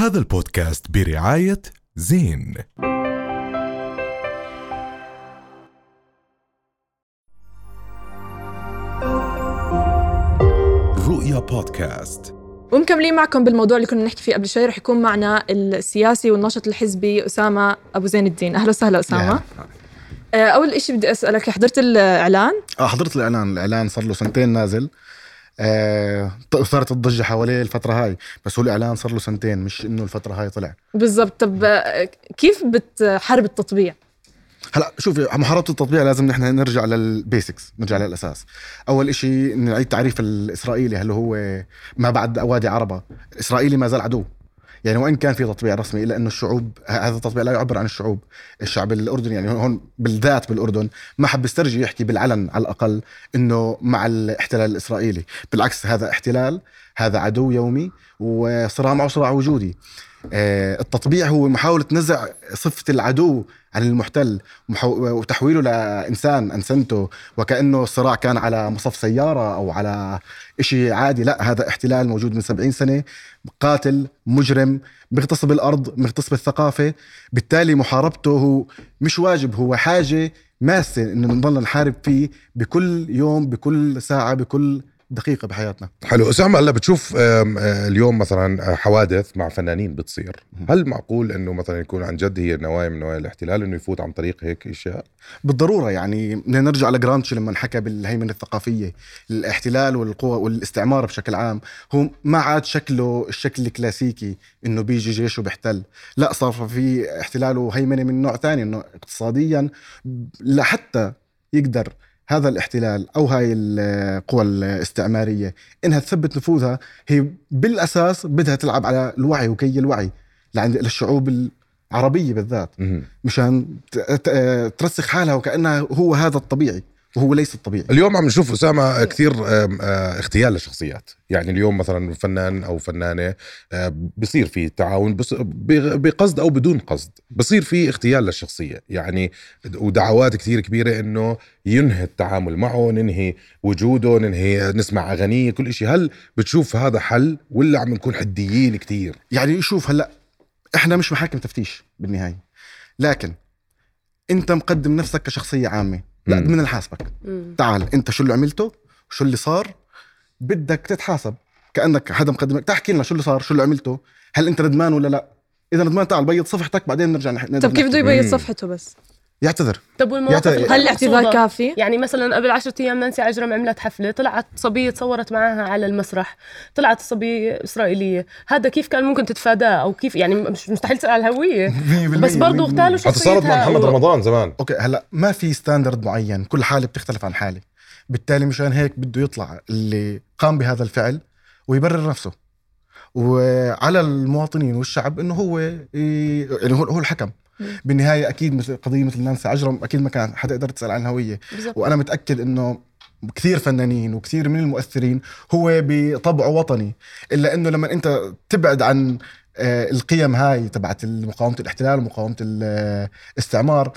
هذا البودكاست برعاية زين. رؤيا بودكاست. ومكملين معكم بالموضوع اللي كنا نحكي فيه قبل شوي. رح يكون معنا السياسي والناشط الحزبي أسامة أبو زين الدين. أهلا وسهلا أسامة. آه، أول إشي بدي أسألك حضرت الإعلان؟ آه حضرت الإعلان. الإعلان صار له سنتين نازل. آه صارت الضجة حواليه الفترة هاي بس هو الإعلان صار له سنتين مش إنه الفترة هاي طلع. بالضبط. طب آه، كيف بتحارب التطبيع؟ هلا شوفي محاربة التطبيع لازم نحن نرجع للبيسكس نرجع للأساس. أول إشي نعيد تعريف الإسرائيلي هل هو ما بعد اوادي عربة. الإسرائيلي ما زال عدو. يعني وإن كان في تطبيع رسمي إلا انه الشعوب هذا التطبيع لا يعبر عن الشعوب الشعب الأردني يعني هون بالذات بالأردن ما حب يسترجي يحكي بالعلن على الأقل إنه مع الاحتلال الإسرائيلي بالعكس هذا احتلال هذا عدو يومي وصراع معه صراع وجودي. آه، التطبيع هو محاولة نزع صفة العدو عن المحتل وتحويله لإنسان أنسنته وكأنه الصراع كان على مصف سيارة أو على إشي عادي. لا هذا احتلال موجود من سبعين سنة قاتل مجرم مغتصب الأرض مغتصب الثقافة. بالتالي محاربته هو مش واجب هو حاجة ماسة إنه نضل نحارب فيه بكل يوم بكل ساعة بكل دقيقة بحياتنا. حلو. أسامة هلا بتشوف آه، اليوم مثلا آه، حوادث مع فنانين بتصير. هل معقول إنه مثلا يكون عن جد هي نوايا من نوايا الاحتلال إنه يفوت عن طريق هيك إشياء؟ بالضرورة يعني بدنا نرجع لجرانتشي لما حكى بالهيمنة الثقافية. الاحتلال والقوى والاستعمار بشكل عام هو ما عاد شكله الشكل الكلاسيكي إنه بيجي جيش وبيحتل. لا صار في احتلال وهيمنة من نوع ثاني إنه اقتصاديا لحتى يقدر هذا الاحتلال أو هاي القوى الاستعمارية إنها تثبت نفوذها هي بالأساس بدها تلعب على الوعي وكي الوعي لعند للشعوب العربية بالذات. مشان ترسخ حالها وكأنها هو هذا الطبيعي وهو ليس الطبيعي. اليوم عم نشوف أسامة كثير اغتيال للشخصيات. يعني اليوم مثلا فنان أو فنانة بصير في تعاون بقصد أو بدون قصد بصير في اغتيال للشخصية. يعني ودعوات كثير كبيرة إنه ينهي التعامل معه ننهي وجوده ننهي نسمع أغانيه كل شيء هل بتشوف هذا حل ولا عم نكون حديين كثير؟ يعني شوف هلأ إحنا مش محاكم تفتيش بالنهاية. لكن أنت مقدم نفسك كشخصية عامة. لا مم. بدنا نحاسبك تعال انت شو اللي عملته؟ شو اللي صار؟ بدك تتحاسب. كأنك حدا مقدمك تحكي لنا شو اللي صار شو اللي عملته. هل انت ندمان ولا لا؟ إذا ندمان تعال بيض صفحتك بعدين نرجع نح... طب كيف بده يبيض. صفحته بس؟ يعتذر. طب والمواقف هل الاعتذار؟ كافي؟ يعني مثلا قبل عشرة أيام نانسي عجرم عملت حفلة طلعت صبية تصورت معاها على المسرح طلعت الصبيه إسرائيلية. هذا كيف كان ممكن تتفاداه؟ أو كيف يعني مش مستحيل تسأل على الهوية. بس برضه اغتالوا حتى صارت مع شخصيتها محمد رمضان زمان. okay هلا ما في standard معين. كل حالة بتختلف عن حالة. بالتالي مشان هيك بده يطلع اللي قام بهذا الفعل ويبرر نفسه. وعلى المواطنين والشعب إنه هو ي- يعني هو هو الحكم. بالنهاية أكيد مثل قضية مثل نانسي عجرم أكيد ما كان حدا يقدر تسال عن الهوية. بالضبط. وأنا متأكد إنه كثير فنانين وكثير من المؤثرين هو بطبعه وطني إلا إنه لما أنت تبعد عن آه، القيم هاي تبعت مقاومة الاحتلال ومقاومة الاستعمار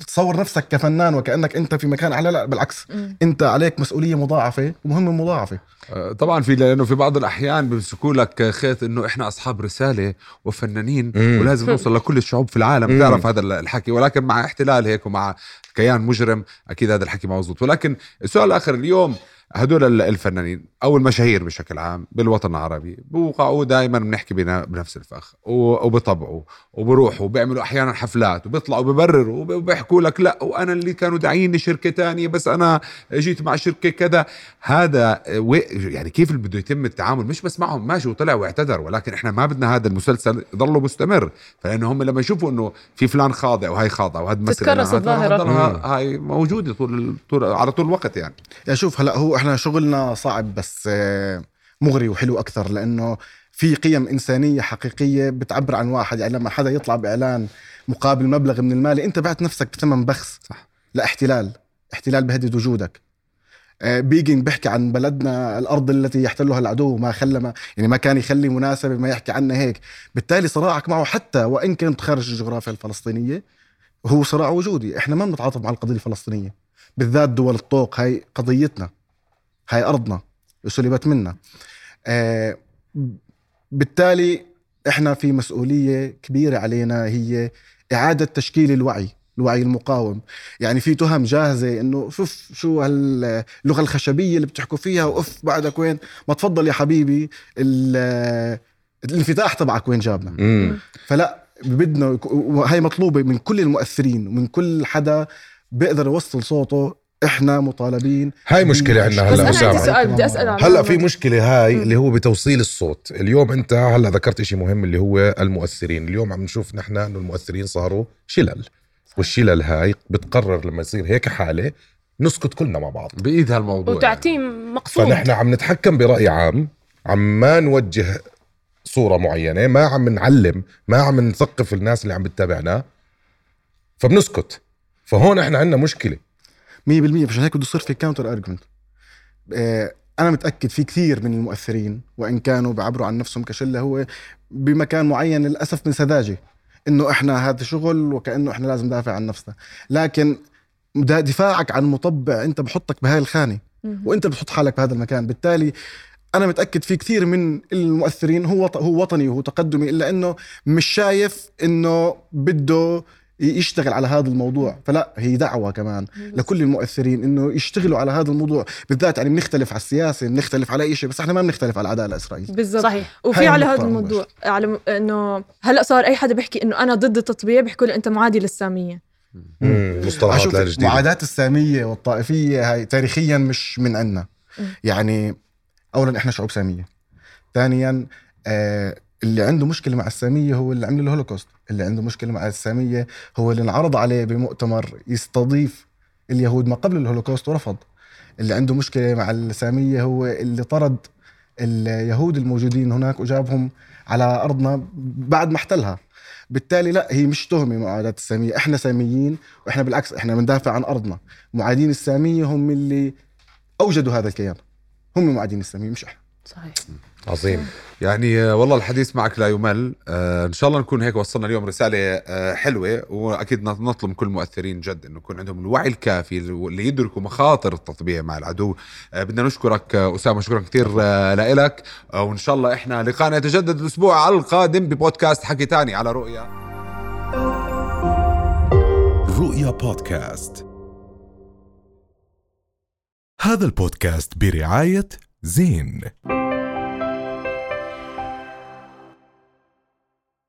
وتصور نفسك كفنان وكأنك أنت في مكان أعلى لا بالعكس مم. أنت عليك مسؤولية مضاعفة ومهمه مضاعفة آه، طبعا في لأنه في بعض الأحيان بيمسكوا لك خيط إنه إحنا أصحاب رسالة وفنانين مم. ولازم نوصل لكل الشعوب في العالم مم. تعرف هذا الحكي ولكن مع احتلال هيك ومع كيان مجرم أكيد هذا الحكي ما مزبوط ولكن السؤال الآخر اليوم هدول ال- الفنانين أو المشاهير بشكل عام بالوطن العربي بوقعوا دائما بنحكي بنفس الفخ وبطبعوا وبروحوا وبيعملوا أحيانا حفلات وبيطلعوا ببرروا وب- وبيحكوا لك لا وأنا اللي كانوا داعيني شركه تانية بس أنا جيت مع شركة كذا. هذا يعني كيف اللي بده يتم التعامل؟ مش بس معهم ماشي وطلع واعتذر ولكن إحنا ما بدنا هذا المسلسل يضله مستمر. فلأنه هم لما يشوفوا إنه في فلان خاضع وهي خاضع وهذا مثل تتكرس الظاهرة. هاي موجودة طول, طول على طول الوقت يعني. يعني شوف هلأ هو إحنا شغلنا صعب بس آه، مغري وحلو أكثر لأنه في قيم إنسانية حقيقية بتعبر عن واحد. يعني لما حدا يطلع بإعلان مقابل مبلغ من المال أنت بعت نفسك بثمن بخس. صح. لاحتلال. احتلال بهدد وجودك. آه، بيجن بيحكي عن بلدنا الأرض التي يحتلها العدو ما خلى ما يعني ما كان يخلي مناسبة ما يحكي عنها هيك. بالتالي صراعك معه حتى وإن كنت خارج الجغرافيا الفلسطينية هو صراع وجودي. إحنا ما بنتعاطف مع القضية الفلسطينية. بالذات دول الطوق هاي قضيتنا. هاي أرضنا سلبت منا. آه بالتالي إحنا في مسؤولية كبيرة علينا هي إعادة تشكيل الوعي الوعي المقاوم. يعني في تهم جاهزة إنه شوف شو هاللغة الخشبية اللي بتحكوا فيها واف بعدك وين؟ ما تفضل يا حبيبي ال- الانفتاح تبعك وين جابنا؟ مم. فلا بدنا وهي مطلوبة من كل المؤثرين ومن كل حدا بيقدر يوصل صوته إحنا مطالبين هاي مشكلة عندنا بس هلا أنا عندي. سؤال بدي أسأل هلا في. مشكلة هاي. اللي هو بتوصيل الصوت اليوم أنت هلا ذكرت إشي مهم اللي هو المؤثرين اليوم عم نشوف نحن إنه المؤثرين صاروا شلل والشلل هاي بتقرر لما يصير هيك حالة نسكت كلنا مع بعض بإيد هالموضوع وتعتيم مقصود فنحن عم نتحكم برأي عام عم ما نوجه صورة معينة ما عم نعلم ما عم نثقف الناس اللي عم بتتابعنا فبنسكت فهون إحنا عندنا مشكلة 100% عشان هيك بده يصير في counter argument أنا متأكد في كثير من المؤثرين وإن كانوا بيعبروا عن نفسهم كشلة هو بمكان معين للأسف من سذاجة إنه إحنا هذا شغل وكأنه إحنا لازم ندافع عن نفسنا. لكن دفاعك عن مطبع أنت بحطك بهاي الخانة. وأنت بتحط حالك بهذا المكان. بالتالي أنا متأكد في كثير من المؤثرين هو هو وطني وهو تقدمي إلا إنه مش شايف إنه بده يشتغل على هذا الموضوع. فلا هي دعوة كمان لكل المؤثرين إنه يشتغلوا على هذا الموضوع. بالذات يعني بنختلف على السياسة بنختلف على أي شيء بس إحنا ما بنختلف على العداله الاسرائيليه بالضبط. صحيح. وفي على هذا الموضوع على م- إنه هلأ صار أي حدا بيحكي إنه أنا ضد التطبيع بيحكوا له أنت معادي للسامية. مم. مصطلحات لا جديدة. المعادات السامية والطائفية هاي تاريخيا مش من عندنا. مم. يعني اولا إحنا شعوب سامية. ثانيا آه اللي عنده مشكلة مع السامية هو اللي عمل الهولوكوست. اللي عنده مشكلة مع السامية هو اللي انعرض عليه بمؤتمر يستضيف اليهود ما قبل الهولوكوست ورفض. اللي عنده مشكلة مع السامية هو اللي طرد اليهود الموجودين هناك وجابهم على أرضنا بعد ما احتلها. بالتالي لا هي مش تهمة معاداة السامية. إحنا ساميين وإحنا بالعكس إحنا بندافع عن أرضنا. معادين السامية هم اللي أوجدوا هذا الكيان. هم معادين السامية مش إحنا. صحيح. عظيم. يعني آه، والله الحديث معك لا يمل. آه إن شاء الله نكون هيك وصلنا اليوم رسالة آه حلوة وأكيد نط- نطلب من كل المؤثرين جد إنه يكون عندهم الوعي الكافي اللي يدركوا مخاطر التطبيع مع العدو. آه بدنا نشكرك أسامة شكرا كثير لك وإن شاء الله إحنا لقانا يتجدد الأسبوع القادم ببودكاست حكي تاني على رؤيا. رؤيا بودكاست. هذا البودكاست برعاية زين